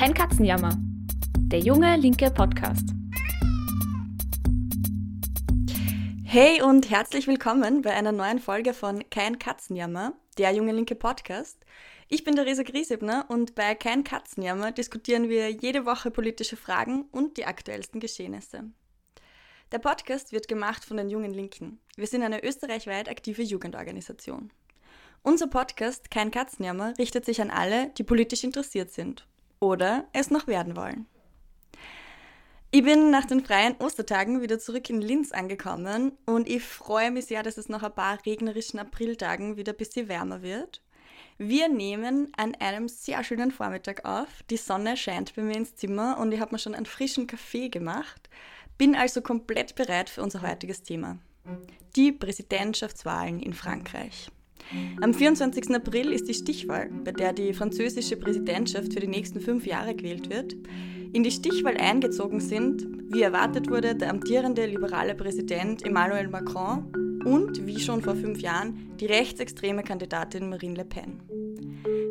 Kein Katzenjammer. Der junge linke Podcast. Hey und herzlich willkommen bei einer neuen Folge von Kein Katzenjammer, der junge linke Podcast. Ich bin Theresa Griesebner und bei Kein Katzenjammer diskutieren wir jede Woche politische Fragen und die aktuellsten Geschehnisse. Der Podcast wird gemacht von den Jungen Linken. Wir sind eine österreichweit aktive Jugendorganisation. Unser Podcast Kein Katzenjammer richtet sich an alle, die politisch interessiert sind oder es noch werden wollen. Ich bin nach den freien Ostertagen wieder zurück in Linz angekommen und ich freue mich sehr, dass es nach ein paar regnerischen Apriltagen wieder ein bisschen wärmer wird. Wir nehmen an einem sehr schönen Vormittag auf. Die Sonne scheint bei mir ins Zimmer und ich habe mir schon einen frischen Kaffee gemacht. Bin also komplett bereit für unser heutiges Thema. Die Präsidentschaftswahlen in Frankreich. Am 24. April ist die Stichwahl, bei der die französische Präsidentschaft für die nächsten fünf Jahre gewählt wird. In die Stichwahl eingezogen sind, wie erwartet wurde, der amtierende liberale Präsident Emmanuel Macron und, wie schon vor fünf Jahren, die rechtsextreme Kandidatin Marine Le Pen.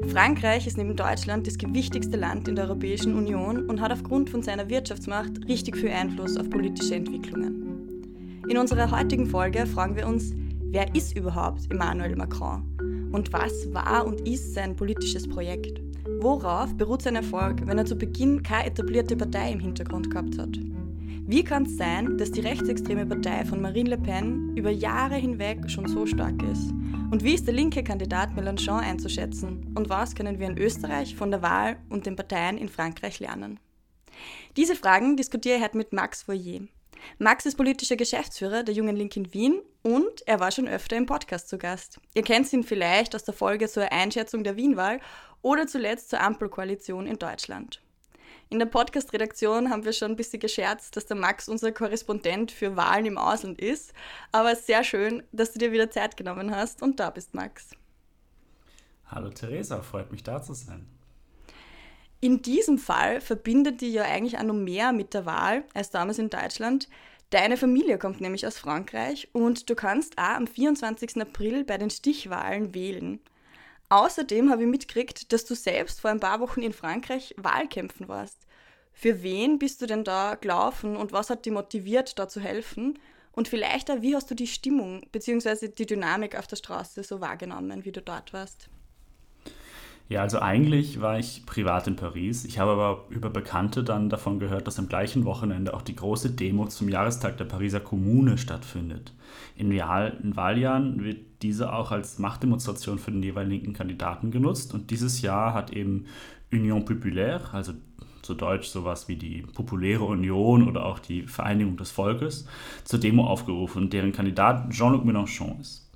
Frankreich ist neben Deutschland das gewichtigste Land in der Europäischen Union und hat aufgrund von seiner Wirtschaftsmacht richtig viel Einfluss auf politische Entwicklungen. In unserer heutigen Folge fragen wir uns, Wer ist überhaupt Emmanuel Macron? Und was war und ist sein politisches Projekt? Worauf beruht sein Erfolg, wenn er zu Beginn keine etablierte Partei im Hintergrund gehabt hat? Wie kann es sein, dass die rechtsextreme Partei von Marine Le Pen über Jahre hinweg schon so stark ist? Und wie ist der linke Kandidat Mélenchon einzuschätzen? Und was können wir in Österreich von der Wahl und den Parteien in Frankreich lernen? Diese Fragen diskutiere ich heute mit Max Voyer. Max ist politischer Geschäftsführer der Jungen Linken Wien und er war schon öfter im Podcast zu Gast. Ihr kennt ihn vielleicht aus der Folge zur Einschätzung der Wienwahl oder zuletzt zur Ampelkoalition in Deutschland. In der Podcast-Redaktion haben wir schon ein bisschen gescherzt, dass der Max unser Korrespondent für Wahlen im Ausland ist. Aber sehr schön, dass du dir wieder Zeit genommen hast und da bist, Max. Hallo Theresa, freut mich da zu sein. In diesem Fall verbindet die ja eigentlich auch noch mehr mit der Wahl als damals in Deutschland. Deine Familie kommt nämlich aus Frankreich und du kannst auch am 24. April bei den Stichwahlen wählen. Außerdem habe ich mitgekriegt, dass du selbst vor ein paar Wochen in Frankreich Wahlkämpfen warst. Für wen bist du denn da gelaufen und was hat dich motiviert, da zu helfen? Und vielleicht auch, wie hast du die Stimmung bzw. die Dynamik auf der Straße so wahrgenommen, wie du dort warst? Ja, also eigentlich war ich privat in Paris. Ich habe aber über Bekannte dann davon gehört, dass am gleichen Wochenende auch die große Demo zum Jahrestag der Pariser Kommune stattfindet. In, Wahl in Wahljahren wird diese auch als Machtdemonstration für den jeweiligen Kandidaten genutzt. Und dieses Jahr hat eben Union Populaire, also zu Deutsch sowas wie die Populäre Union oder auch die Vereinigung des Volkes, zur Demo aufgerufen, deren Kandidat Jean-Luc Mélenchon ist.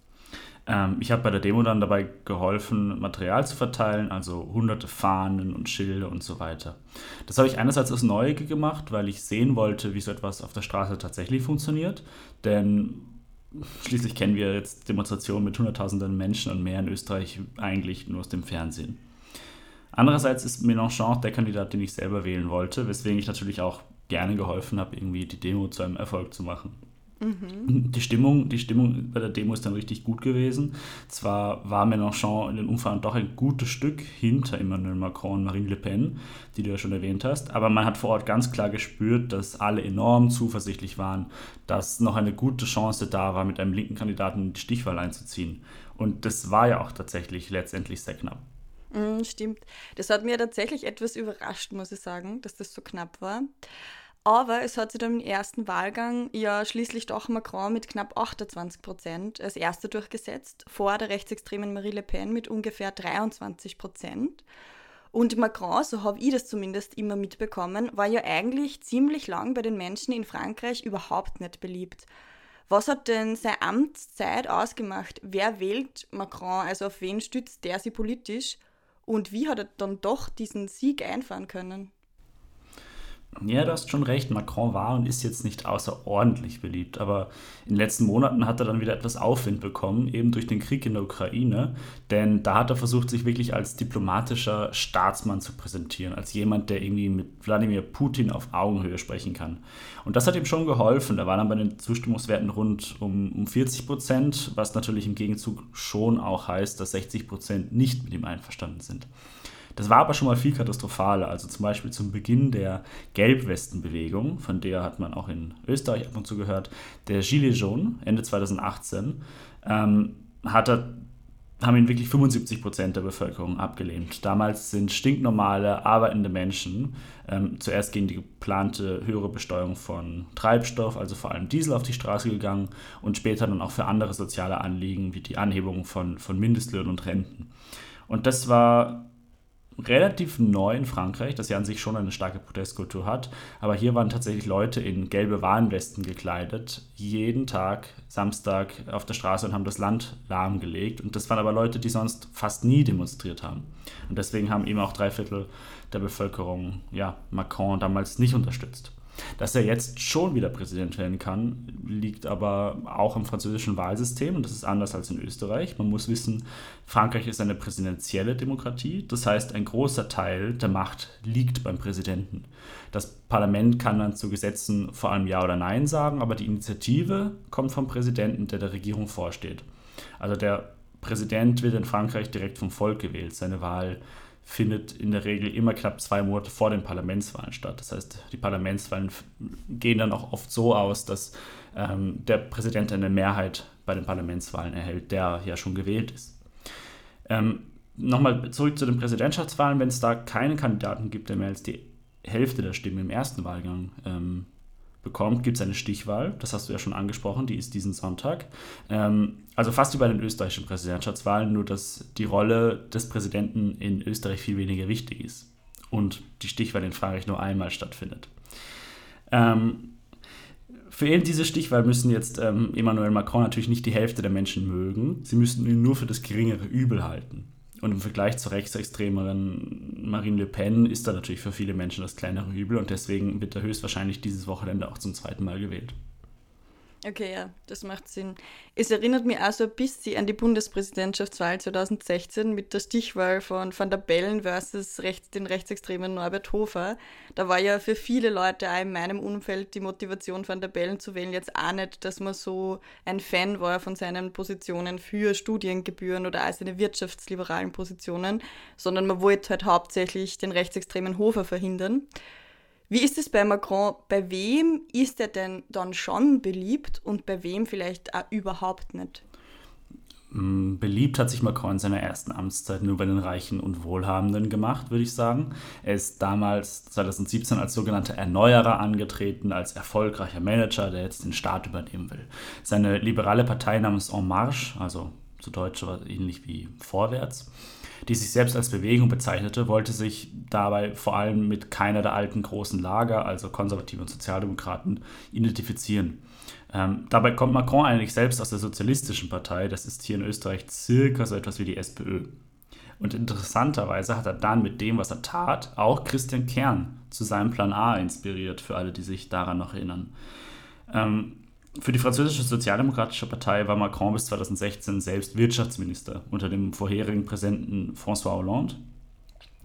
Ähm, ich habe bei der Demo dann dabei geholfen, Material zu verteilen, also hunderte Fahnen und Schilde und so weiter. Das habe ich einerseits aus Neugier gemacht, weil ich sehen wollte, wie so etwas auf der Straße tatsächlich funktioniert. Denn schließlich kennen wir jetzt Demonstrationen mit Hunderttausenden Menschen und mehr in Österreich eigentlich nur aus dem Fernsehen. Andererseits ist Mélenchon der Kandidat, den ich selber wählen wollte, weswegen ich natürlich auch gerne geholfen habe, irgendwie die Demo zu einem Erfolg zu machen. Mhm. Die, Stimmung, die Stimmung bei der Demo ist dann richtig gut gewesen. Zwar war Mélenchon in den Umfragen doch ein gutes Stück hinter Emmanuel Macron und Marine Le Pen, die du ja schon erwähnt hast, aber man hat vor Ort ganz klar gespürt, dass alle enorm zuversichtlich waren, dass noch eine gute Chance da war, mit einem linken Kandidaten in die Stichwahl einzuziehen. Und das war ja auch tatsächlich letztendlich sehr knapp. Mhm, stimmt. Das hat mir tatsächlich etwas überrascht, muss ich sagen, dass das so knapp war. Aber es hat sich dann im ersten Wahlgang ja schließlich doch Macron mit knapp 28 Prozent als erster durchgesetzt, vor der rechtsextremen Marie Le Pen mit ungefähr 23 Prozent. Und Macron, so habe ich das zumindest immer mitbekommen, war ja eigentlich ziemlich lang bei den Menschen in Frankreich überhaupt nicht beliebt. Was hat denn seine Amtszeit ausgemacht? Wer wählt Macron? Also auf wen stützt der sie politisch? Und wie hat er dann doch diesen Sieg einfahren können? Ja, du hast schon recht. Macron war und ist jetzt nicht außerordentlich beliebt, aber in den letzten Monaten hat er dann wieder etwas Aufwind bekommen, eben durch den Krieg in der Ukraine. Denn da hat er versucht, sich wirklich als diplomatischer Staatsmann zu präsentieren, als jemand, der irgendwie mit Wladimir Putin auf Augenhöhe sprechen kann. Und das hat ihm schon geholfen. Da war dann bei den Zustimmungswerten rund um, um 40 Prozent, was natürlich im Gegenzug schon auch heißt, dass 60 Prozent nicht mit ihm einverstanden sind. Das war aber schon mal viel katastrophaler. Also zum Beispiel zum Beginn der Gelbwestenbewegung, von der hat man auch in Österreich ab und zu gehört, der Gilets jaunes Ende 2018, ähm, hat er haben ihn wirklich 75 Prozent der Bevölkerung abgelehnt. Damals sind stinknormale, arbeitende Menschen ähm, zuerst gegen die geplante höhere Besteuerung von Treibstoff, also vor allem Diesel, auf die Straße gegangen und später dann auch für andere soziale Anliegen wie die Anhebung von, von Mindestlöhnen und Renten. Und das war relativ neu in Frankreich, das ja an sich schon eine starke Protestkultur hat. Aber hier waren tatsächlich Leute in gelbe Warnwesten gekleidet, jeden Tag, Samstag auf der Straße und haben das Land lahmgelegt. Und das waren aber Leute, die sonst fast nie demonstriert haben. Und deswegen haben eben auch drei Viertel der Bevölkerung ja, Macron damals nicht unterstützt. Dass er jetzt schon wieder Präsident werden kann, liegt aber auch im französischen Wahlsystem und das ist anders als in Österreich. Man muss wissen, Frankreich ist eine präsidentielle Demokratie, das heißt, ein großer Teil der Macht liegt beim Präsidenten. Das Parlament kann dann zu Gesetzen vor allem Ja oder Nein sagen, aber die Initiative kommt vom Präsidenten, der der Regierung vorsteht. Also der Präsident wird in Frankreich direkt vom Volk gewählt. Seine Wahl findet in der Regel immer knapp zwei Monate vor den Parlamentswahlen statt. Das heißt, die Parlamentswahlen gehen dann auch oft so aus, dass ähm, der Präsident eine Mehrheit bei den Parlamentswahlen erhält, der ja schon gewählt ist. Ähm, Nochmal zurück zu den Präsidentschaftswahlen. Wenn es da keinen Kandidaten gibt, der mehr als die Hälfte der Stimmen im ersten Wahlgang ähm, bekommt, gibt es eine Stichwahl. Das hast du ja schon angesprochen, die ist diesen Sonntag. Ähm, also fast wie bei den österreichischen Präsidentschaftswahlen, nur dass die Rolle des Präsidenten in Österreich viel weniger wichtig ist und die Stichwahl in Frankreich nur einmal stattfindet. Ähm, für eben diese Stichwahl müssen jetzt ähm, Emmanuel Macron natürlich nicht die Hälfte der Menschen mögen. Sie müssten ihn nur für das geringere Übel halten. Und im Vergleich zur rechtsextremeren Marine Le Pen ist da natürlich für viele Menschen das kleinere Übel und deswegen wird er höchstwahrscheinlich dieses Wochenende auch zum zweiten Mal gewählt. Okay, ja, das macht Sinn. Es erinnert mich auch so ein bisschen an die Bundespräsidentschaftswahl 2016 mit der Stichwahl von Van der Bellen versus rechts, den rechtsextremen Norbert Hofer. Da war ja für viele Leute auch in meinem Umfeld die Motivation, Van der Bellen zu wählen, jetzt auch nicht, dass man so ein Fan war von seinen Positionen für Studiengebühren oder auch seine wirtschaftsliberalen Positionen, sondern man wollte halt hauptsächlich den rechtsextremen Hofer verhindern. Wie ist es bei Macron? Bei wem ist er denn dann schon beliebt und bei wem vielleicht auch überhaupt nicht? Mm, beliebt hat sich Macron in seiner ersten Amtszeit nur bei den Reichen und Wohlhabenden gemacht, würde ich sagen. Er ist damals 2017 als sogenannter Erneuerer angetreten, als erfolgreicher Manager, der jetzt den Staat übernehmen will. Seine liberale Partei namens En Marche, also zu Deutsch ähnlich wie Vorwärts, die sich selbst als Bewegung bezeichnete, wollte sich dabei vor allem mit keiner der alten großen Lager, also Konservative und Sozialdemokraten, identifizieren. Ähm, dabei kommt Macron eigentlich selbst aus der Sozialistischen Partei, das ist hier in Österreich circa so etwas wie die SPÖ. Und interessanterweise hat er dann mit dem, was er tat, auch Christian Kern zu seinem Plan A inspiriert, für alle, die sich daran noch erinnern. Ähm, für die französische Sozialdemokratische Partei war Macron bis 2016 selbst Wirtschaftsminister unter dem vorherigen Präsidenten François Hollande.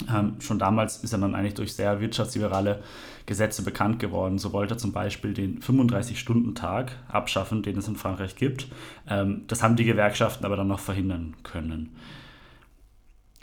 Ähm, schon damals ist er dann eigentlich durch sehr wirtschaftsliberale Gesetze bekannt geworden. So wollte er zum Beispiel den 35-Stunden-Tag abschaffen, den es in Frankreich gibt. Ähm, das haben die Gewerkschaften aber dann noch verhindern können.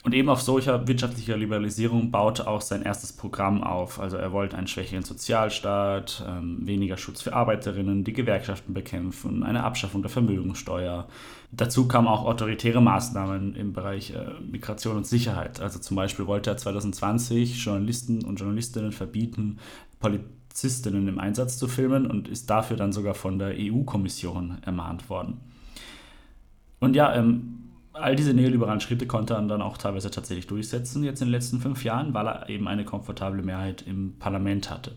Und eben auf solcher wirtschaftlicher Liberalisierung baute auch sein erstes Programm auf. Also er wollte einen schwächeren Sozialstaat, ähm, weniger Schutz für Arbeiterinnen, die Gewerkschaften bekämpfen, eine Abschaffung der Vermögenssteuer. Dazu kamen auch autoritäre Maßnahmen im Bereich äh, Migration und Sicherheit. Also zum Beispiel wollte er 2020 Journalisten und Journalistinnen verbieten, Polizistinnen im Einsatz zu filmen und ist dafür dann sogar von der EU-Kommission ermahnt worden. Und ja, ähm, all diese neoliberalen Schritte konnte er dann auch teilweise tatsächlich durchsetzen, jetzt in den letzten fünf Jahren, weil er eben eine komfortable Mehrheit im Parlament hatte.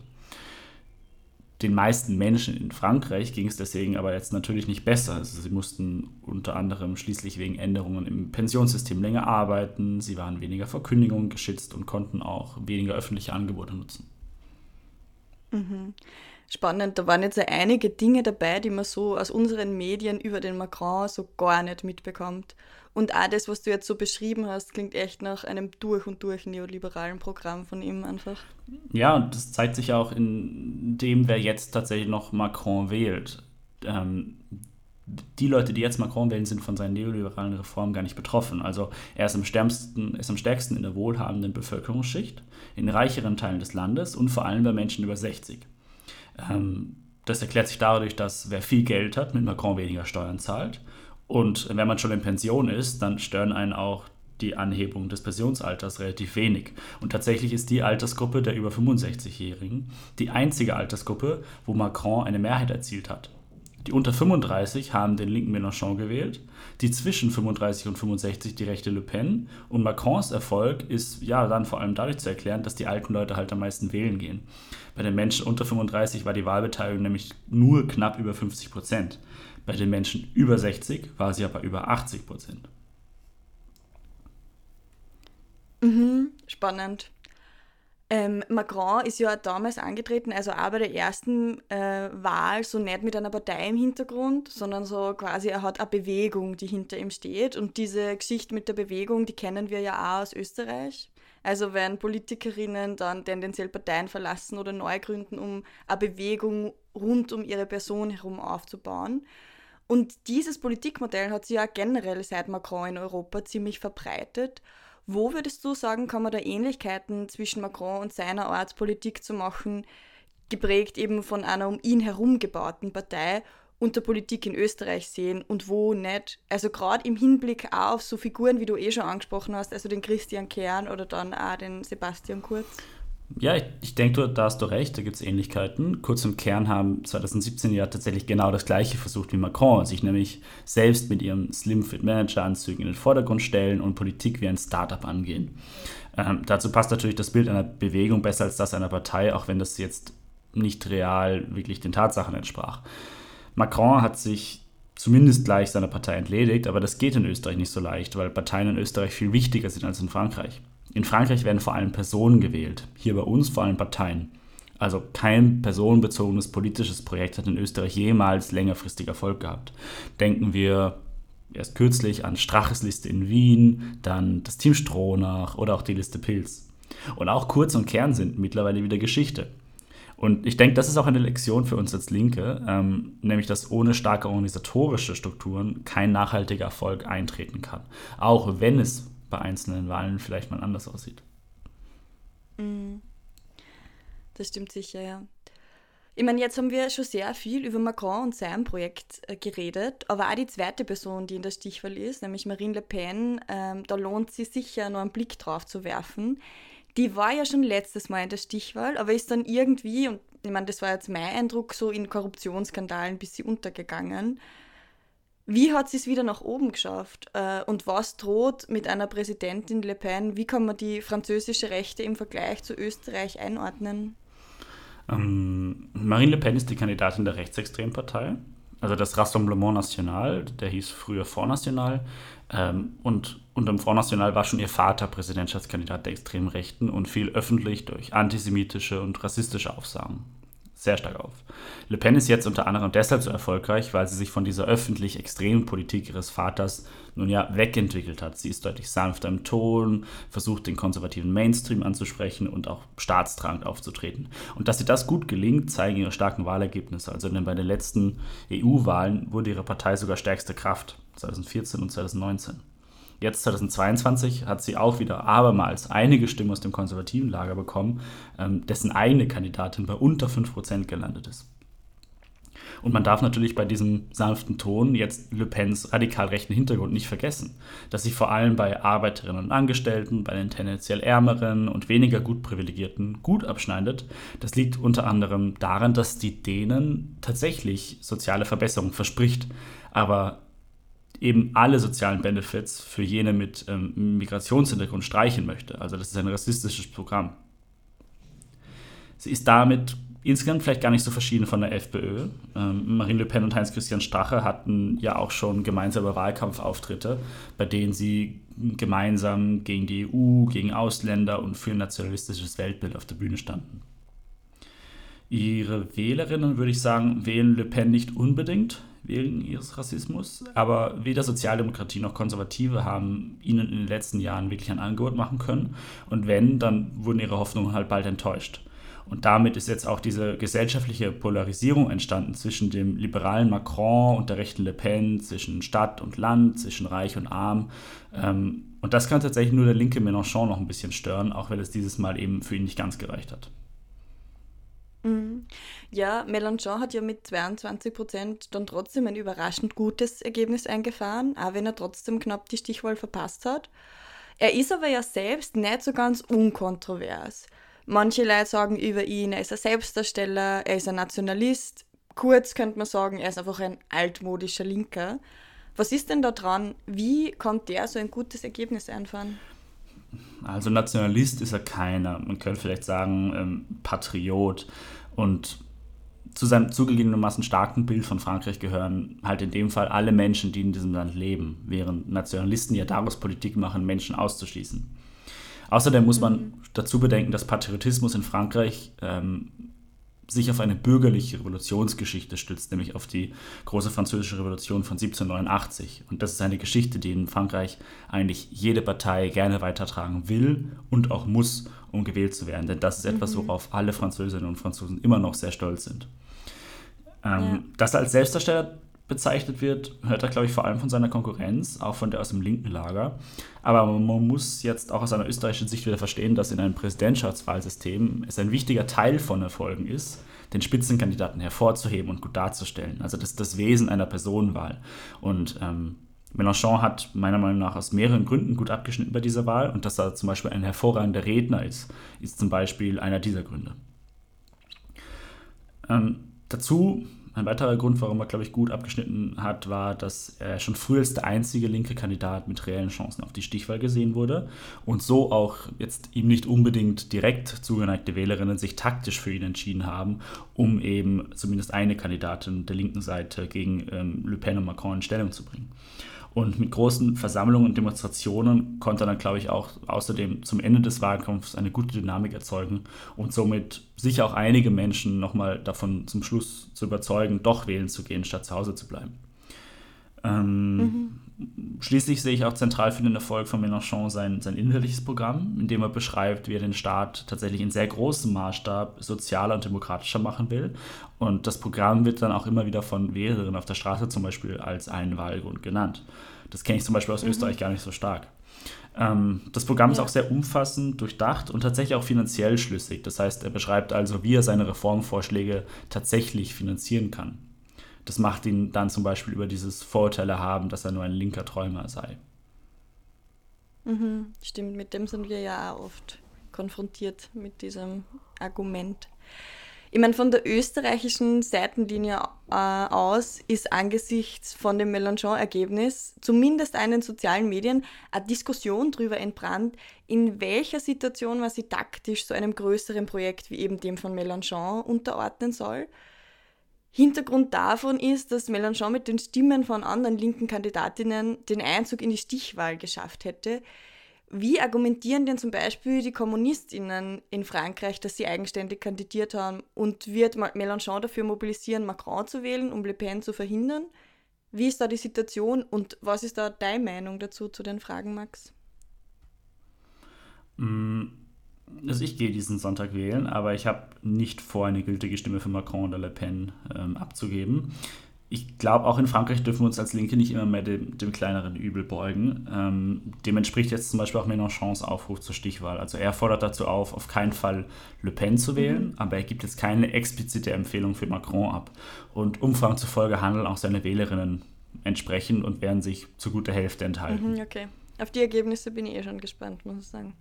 Den meisten Menschen in Frankreich ging es deswegen aber jetzt natürlich nicht besser. Also sie mussten unter anderem schließlich wegen Änderungen im Pensionssystem länger arbeiten, sie waren weniger vor Kündigungen geschützt und konnten auch weniger öffentliche Angebote nutzen. Mhm. Spannend, da waren jetzt einige Dinge dabei, die man so aus unseren Medien über den Macron so gar nicht mitbekommt. Und auch das, was du jetzt so beschrieben hast, klingt echt nach einem durch und durch neoliberalen Programm von ihm einfach. Ja, und das zeigt sich auch in dem, wer jetzt tatsächlich noch Macron wählt. Ähm, die Leute, die jetzt Macron wählen, sind von seinen neoliberalen Reformen gar nicht betroffen. Also er ist am stärksten, ist am stärksten in der wohlhabenden Bevölkerungsschicht, in reicheren Teilen des Landes und vor allem bei Menschen über 60. Ähm, das erklärt sich dadurch, dass wer viel Geld hat, mit Macron weniger Steuern zahlt. Und wenn man schon in Pension ist, dann stören einen auch die Anhebung des Pensionsalters relativ wenig. Und tatsächlich ist die Altersgruppe der über 65-Jährigen die einzige Altersgruppe, wo Macron eine Mehrheit erzielt hat. Die unter 35 haben den linken Mélenchon gewählt, die zwischen 35 und 65 die rechte Le Pen. Und Macrons Erfolg ist ja dann vor allem dadurch zu erklären, dass die alten Leute halt am meisten wählen gehen. Bei den Menschen unter 35 war die Wahlbeteiligung nämlich nur knapp über 50 Prozent. Bei den Menschen über 60 war sie aber über 80 Prozent. Mhm, spannend. Ähm, Macron ist ja damals angetreten, also auch bei der ersten äh, Wahl, so nicht mit einer Partei im Hintergrund, sondern so quasi, er hat eine Bewegung, die hinter ihm steht. Und diese Geschichte mit der Bewegung, die kennen wir ja auch aus Österreich. Also wenn Politikerinnen dann tendenziell Parteien verlassen oder neu gründen, um eine Bewegung rund um ihre Person herum aufzubauen. Und dieses Politikmodell hat sich ja generell seit Macron in Europa ziemlich verbreitet. Wo würdest du sagen, kann man da Ähnlichkeiten zwischen Macron und seiner Art Politik zu machen, geprägt eben von einer um ihn herum gebauten Partei und der Politik in Österreich sehen und wo nicht? Also gerade im Hinblick auf so Figuren, wie du eh schon angesprochen hast, also den Christian Kern oder dann auch den Sebastian Kurz. Ja, ich, ich denke, da hast du recht, da gibt es Ähnlichkeiten. Kurz im Kern haben 2017 ja tatsächlich genau das Gleiche versucht wie Macron, sich nämlich selbst mit ihrem Slim-Fit-Manager-Anzügen in den Vordergrund stellen und Politik wie ein Startup angehen. Ähm, dazu passt natürlich das Bild einer Bewegung besser als das einer Partei, auch wenn das jetzt nicht real wirklich den Tatsachen entsprach. Macron hat sich zumindest gleich seiner Partei entledigt, aber das geht in Österreich nicht so leicht, weil Parteien in Österreich viel wichtiger sind als in Frankreich. In Frankreich werden vor allem Personen gewählt, hier bei uns vor allem Parteien. Also kein personenbezogenes politisches Projekt hat in Österreich jemals längerfristig Erfolg gehabt. Denken wir erst kürzlich an Straches Liste in Wien, dann das Team Stronach oder auch die Liste Pilz. Und auch Kurz und Kern sind mittlerweile wieder Geschichte. Und ich denke, das ist auch eine Lektion für uns als Linke, ähm, nämlich dass ohne starke organisatorische Strukturen kein nachhaltiger Erfolg eintreten kann. Auch wenn es bei einzelnen Wahlen vielleicht mal anders aussieht. Mhm. Das stimmt sicher, ja. Ich meine, jetzt haben wir schon sehr viel über Macron und sein Projekt äh, geredet, aber auch die zweite Person, die in der Stichwahl ist, nämlich Marine Le Pen, ähm, da lohnt sich sicher noch einen Blick drauf zu werfen. Die war ja schon letztes Mal in der Stichwahl, aber ist dann irgendwie, und ich meine, das war jetzt mein Eindruck, so in Korruptionsskandalen ein bisschen untergegangen. Wie hat sie es wieder nach oben geschafft? Äh, und was droht mit einer Präsidentin Le Pen? Wie kann man die französische Rechte im Vergleich zu Österreich einordnen? Ähm, Marine Le Pen ist die Kandidatin der Rechtsextrempartei, also das Rassemblement National, der hieß früher Front National. Ähm, und unter dem Front National war schon ihr Vater Präsidentschaftskandidat der extremen Rechten und fiel öffentlich durch antisemitische und rassistische Aufsagen sehr stark auf. Le Pen ist jetzt unter anderem deshalb so erfolgreich, weil sie sich von dieser öffentlich extremen Politik ihres Vaters nun ja wegentwickelt hat. Sie ist deutlich sanfter im Ton, versucht den konservativen Mainstream anzusprechen und auch staatstragend aufzutreten. Und dass sie das gut gelingt, zeigen ihre starken Wahlergebnisse. Also denn bei den letzten EU-Wahlen wurde ihre Partei sogar stärkste Kraft, 2014 und 2019. Jetzt 2022 hat sie auch wieder abermals einige Stimmen aus dem konservativen Lager bekommen, ähm, dessen eigene Kandidatin bei unter 5% gelandet ist. Und man darf natürlich bei diesem sanften Ton jetzt Le Pens radikal rechten Hintergrund nicht vergessen, dass sie vor allem bei Arbeiterinnen und Angestellten, bei den tendenziell ärmeren und weniger gut privilegierten gut abschneidet. Das liegt unter anderem daran, dass die denen tatsächlich soziale Verbesserungen verspricht, aber eben alle sozialen Benefits für jene mit ähm, Migrationshintergrund streichen möchte. Also das ist ein rassistisches Programm. Sie ist damit insgesamt vielleicht gar nicht so verschieden von der FPÖ. Ähm, Marine Le Pen und Heinz-Christian Strache hatten ja auch schon gemeinsame Wahlkampfauftritte, bei denen sie gemeinsam gegen die EU, gegen Ausländer und für ein nationalistisches Weltbild auf der Bühne standen. Ihre Wählerinnen, würde ich sagen, wählen Le Pen nicht unbedingt wegen ihres Rassismus, aber weder Sozialdemokratie noch Konservative haben ihnen in den letzten Jahren wirklich ein Angebot machen können. Und wenn, dann wurden ihre Hoffnungen halt bald enttäuscht. Und damit ist jetzt auch diese gesellschaftliche Polarisierung entstanden zwischen dem liberalen Macron und der rechten Le Pen, zwischen Stadt und Land, zwischen Reich und Arm. Ähm, und das kann tatsächlich nur der linke Mélenchon noch ein bisschen stören, auch wenn es dieses Mal eben für ihn nicht ganz gereicht hat. Ja, Mélenchon hat ja mit 22 Prozent dann trotzdem ein überraschend gutes Ergebnis eingefahren, auch wenn er trotzdem knapp die Stichwahl verpasst hat. Er ist aber ja selbst nicht so ganz unkontrovers. Manche Leute sagen über ihn, er ist ein Selbstdarsteller, er ist ein Nationalist. Kurz könnte man sagen, er ist einfach ein altmodischer Linker. Was ist denn da dran? Wie konnte der so ein gutes Ergebnis einfahren? Also Nationalist ist er keiner. Man könnte vielleicht sagen ähm, Patriot. Und zu seinem zugegebenermaßen starken Bild von Frankreich gehören halt in dem Fall alle Menschen, die in diesem Land leben, während Nationalisten ja daraus Politik machen, Menschen auszuschließen. Außerdem muss man mhm. dazu bedenken, dass Patriotismus in Frankreich ähm, sich auf eine bürgerliche Revolutionsgeschichte stützt, nämlich auf die große französische Revolution von 1789. Und das ist eine Geschichte, die in Frankreich eigentlich jede Partei gerne weitertragen will und auch muss, um gewählt zu werden. Denn das ist etwas, mhm. worauf alle Französinnen und Franzosen immer noch sehr stolz sind. Ähm, ja. Dass er als Selbstdarsteller bezeichnet wird, hört er, glaube ich, vor allem von seiner Konkurrenz, auch von der aus dem linken Lager. Aber man muss jetzt auch aus einer österreichischen Sicht wieder verstehen, dass in einem Präsidentschaftswahlsystem es ein wichtiger Teil von Erfolgen ist, den Spitzenkandidaten hervorzuheben und gut darzustellen. Also das ist das Wesen einer Personenwahl. Und ähm, Mélenchon hat meiner Meinung nach aus mehreren Gründen gut abgeschnitten bei dieser Wahl und dass er zum Beispiel ein hervorragender Redner ist, ist zum Beispiel einer dieser Gründe. Ähm, dazu ein weiterer Grund, warum er, glaube ich, gut abgeschnitten hat, war, dass er schon früher als der einzige linke Kandidat mit reellen Chancen auf die Stichwahl gesehen wurde und so auch jetzt ihm nicht unbedingt direkt zugeneigte Wählerinnen sich taktisch für ihn entschieden haben, um eben zumindest eine Kandidatin der linken Seite gegen ähm, Le Pen und Macron in Stellung zu bringen. Und mit großen Versammlungen und Demonstrationen konnte er dann, glaube ich, auch außerdem zum Ende des Wahlkampfs eine gute Dynamik erzeugen und somit sicher auch einige Menschen nochmal davon zum Schluss zu überzeugen, doch wählen zu gehen, statt zu Hause zu bleiben. Ähm, mhm. Schließlich sehe ich auch zentral für den Erfolg von Mélenchon sein, sein inhaltliches Programm, in dem er beschreibt, wie er den Staat tatsächlich in sehr großem Maßstab sozialer und demokratischer machen will. Und das Programm wird dann auch immer wieder von Wählerinnen auf der Straße zum Beispiel als einen Wahlgrund genannt. Das kenne ich zum Beispiel aus mhm. Österreich gar nicht so stark. Ähm, das Programm ja. ist auch sehr umfassend, durchdacht und tatsächlich auch finanziell schlüssig. Das heißt, er beschreibt also, wie er seine Reformvorschläge tatsächlich finanzieren kann. Das macht ihn dann zum Beispiel über dieses Vorurteile haben, dass er nur ein linker Träumer sei. Mhm, stimmt, mit dem sind wir ja auch oft konfrontiert, mit diesem Argument. Ich meine, von der österreichischen Seitenlinie äh, aus ist angesichts von dem Mélenchon-Ergebnis zumindest in den sozialen Medien eine Diskussion darüber entbrannt, in welcher Situation man sich taktisch so einem größeren Projekt wie eben dem von Mélenchon unterordnen soll. Hintergrund davon ist, dass Mélenchon mit den Stimmen von anderen linken Kandidatinnen den Einzug in die Stichwahl geschafft hätte. Wie argumentieren denn zum Beispiel die Kommunistinnen in Frankreich, dass sie eigenständig kandidiert haben? Und wird Mélenchon dafür mobilisieren, Macron zu wählen, um Le Pen zu verhindern? Wie ist da die Situation und was ist da deine Meinung dazu zu den Fragen, Max? Mm, also ich gehe diesen Sonntag wählen, aber ich habe nicht vor, eine gültige Stimme für Macron oder Le Pen ähm, abzugeben. Ich glaube, auch in Frankreich dürfen wir uns als Linke nicht immer mehr dem, dem kleineren Übel beugen. Ähm, dem entspricht jetzt zum Beispiel auch Mélenchons Aufruf zur Stichwahl. Also er fordert dazu auf, auf keinen Fall Le Pen zu wählen, mhm. aber er gibt jetzt keine explizite Empfehlung für Macron ab. Und Umfragen zufolge handeln auch seine Wählerinnen entsprechend und werden sich zu guter Hälfte enthalten. Mhm, okay. Auf die Ergebnisse bin ich eh schon gespannt, muss ich sagen.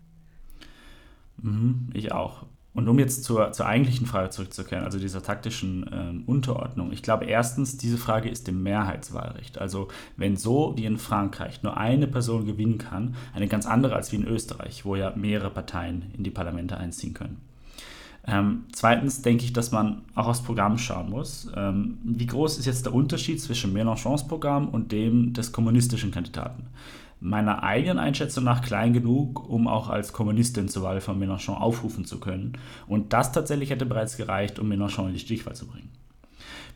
Mhm, ich auch. Und um jetzt zur, zur eigentlichen Frage zurückzukehren, also dieser taktischen äh, Unterordnung. Ich glaube erstens, diese Frage ist dem Mehrheitswahlrecht. Also wenn so wie in Frankreich nur eine Person gewinnen kann, eine ganz andere als wie in Österreich, wo ja mehrere Parteien in die Parlamente einziehen können. Ähm, zweitens denke ich, dass man auch aufs Programm schauen muss. Ähm, wie groß ist jetzt der Unterschied zwischen Mélenchons Programm und dem des kommunistischen Kandidaten? Meiner eigenen Einschätzung nach klein genug, um auch als Kommunistin zur Wahl von Mélenchon aufrufen zu können. Und das tatsächlich hätte bereits gereicht, um Mélenchon in die Stichwahl zu bringen.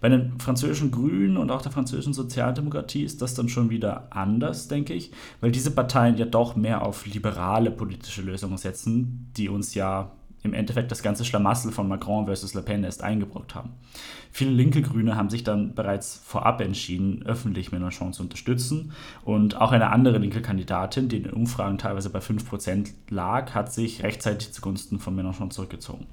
Bei den französischen Grünen und auch der französischen Sozialdemokratie ist das dann schon wieder anders, denke ich, weil diese Parteien ja doch mehr auf liberale politische Lösungen setzen, die uns ja im Endeffekt das ganze Schlamassel von Macron versus Le Pen erst eingebrockt haben. Viele linke Grüne haben sich dann bereits vorab entschieden, öffentlich Mélenchon zu unterstützen. Und auch eine andere linke Kandidatin, die in den Umfragen teilweise bei 5% lag, hat sich rechtzeitig zugunsten von Mélenchon zurückgezogen.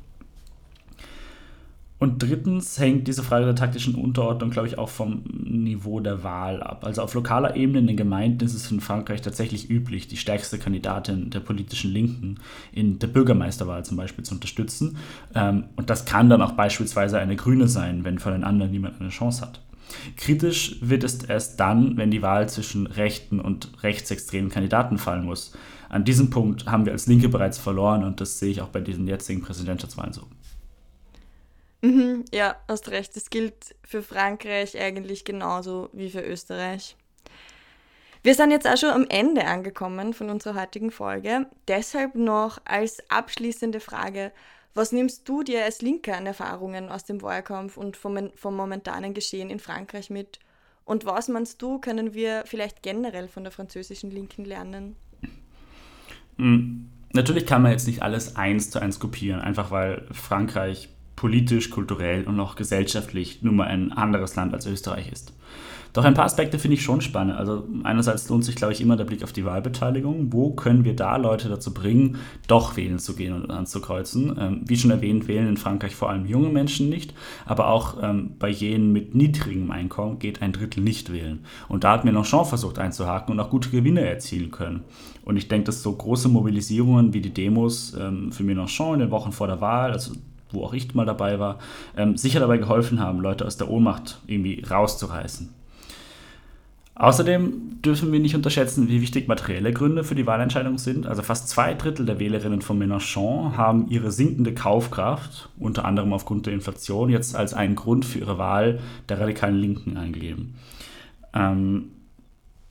Und drittens hängt diese Frage der taktischen Unterordnung, glaube ich, auch vom Niveau der Wahl ab. Also auf lokaler Ebene in den Gemeinden ist es in Frankreich tatsächlich üblich, die stärkste Kandidatin der politischen Linken in der Bürgermeisterwahl zum Beispiel zu unterstützen. Ähm, und das kann dann auch beispielsweise eine Grüne sein, wenn von den anderen niemand eine Chance hat. Kritisch wird es erst dann, wenn die Wahl zwischen rechten und rechtsextremen Kandidaten fallen muss. An diesem Punkt haben wir als Linke bereits verloren und das sehe ich auch bei diesen jetzigen Präsidentschaftswahlen so. Mhm, ja, hast recht. Das gilt für Frankreich eigentlich genauso wie für Österreich. Wir sind jetzt auch schon am Ende angekommen von unserer heutigen Folge. Deshalb noch als abschließende Frage, was nimmst du dir als Linke an Erfahrungen aus dem Wahlkampf und vom, vom momentanen Geschehen in Frankreich mit? Und was meinst du, können wir vielleicht generell von der französischen Linken lernen? Hm, natürlich kann man jetzt nicht alles eins zu eins kopieren, einfach weil Frankreich politisch, kulturell und auch gesellschaftlich nun mal ein anderes Land als Österreich ist. Doch ein paar Aspekte finde ich schon spannend. Also einerseits lohnt sich, glaube ich, immer der Blick auf die Wahlbeteiligung. Wo können wir da Leute dazu bringen, doch wählen zu gehen und anzukreuzen? Ähm, wie schon erwähnt, wählen in Frankreich vor allem junge Menschen nicht, aber auch ähm, bei jenen mit niedrigem Einkommen geht ein Drittel nicht wählen. Und da hat Mélenchon versucht einzuhaken und auch gute Gewinne erzielen können. Und ich denke, dass so große Mobilisierungen wie die Demos ähm, für Mélenchon in den Wochen vor der Wahl, also wo auch ich mal dabei war, ähm, sicher dabei geholfen haben, Leute aus der Ohnmacht irgendwie rauszureißen. Außerdem dürfen wir nicht unterschätzen, wie wichtig materielle Gründe für die Wahlentscheidung sind. Also fast zwei Drittel der Wählerinnen von Mélenchon haben ihre sinkende Kaufkraft, unter anderem aufgrund der Inflation, jetzt als einen Grund für ihre Wahl der radikalen Linken eingegeben. Ähm,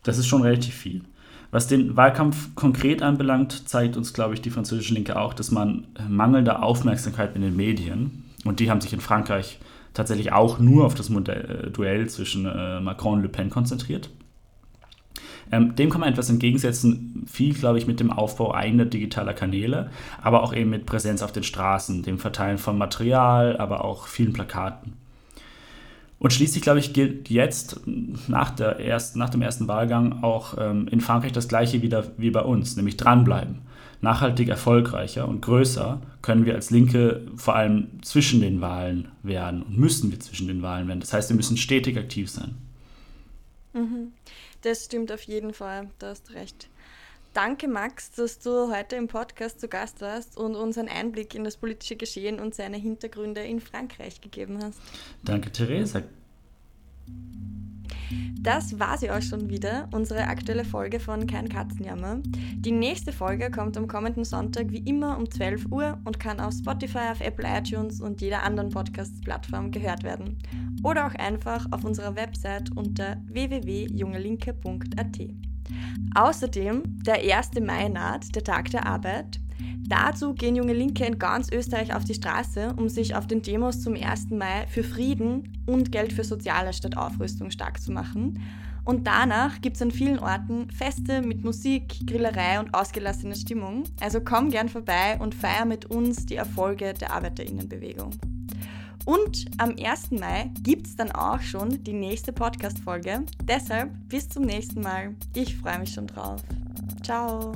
das ist schon relativ viel. Was den Wahlkampf konkret anbelangt, zeigt uns, glaube ich, die französische Linke auch, dass man mangelnde Aufmerksamkeit in den Medien, und die haben sich in Frankreich tatsächlich auch nur auf das Modell, äh, Duell zwischen äh, Macron und Le Pen konzentriert. Ähm, dem kann man etwas entgegensetzen, viel, glaube ich, mit dem Aufbau eigener digitaler Kanäle, aber auch eben mit Präsenz auf den Straßen, dem Verteilen von Material, aber auch vielen Plakaten. Und schließlich, glaube ich, gilt jetzt nach, der ersten, nach dem ersten Wahlgang auch ähm, in Frankreich das gleiche wieder wie bei uns, nämlich dranbleiben. Nachhaltig erfolgreicher und größer können wir als Linke vor allem zwischen den Wahlen werden und müssen wir zwischen den Wahlen werden. Das heißt, wir müssen stetig aktiv sein. Mhm. Das stimmt auf jeden Fall, da hast recht. Danke, Max, dass du heute im Podcast zu Gast warst und uns einen Einblick in das politische Geschehen und seine Hintergründe in Frankreich gegeben hast. Danke, Theresa. Das war sie auch schon wieder, unsere aktuelle Folge von Kein Katzenjammer. Die nächste Folge kommt am kommenden Sonntag wie immer um 12 Uhr und kann auf Spotify, auf Apple iTunes und jeder anderen Podcast-Plattform gehört werden. Oder auch einfach auf unserer Website unter www.jungelinke.at. Außerdem der 1. Mai naht, der Tag der Arbeit. Dazu gehen junge Linke in ganz Österreich auf die Straße, um sich auf den Demos zum 1. Mai für Frieden und Geld für Soziale statt Aufrüstung stark zu machen. Und danach gibt es an vielen Orten Feste mit Musik, Grillerei und ausgelassener Stimmung. Also komm gern vorbei und feier mit uns die Erfolge der Arbeiterinnenbewegung. Und am 1. Mai gibt es dann auch schon die nächste Podcast-Folge. Deshalb bis zum nächsten Mal. Ich freue mich schon drauf. Ciao.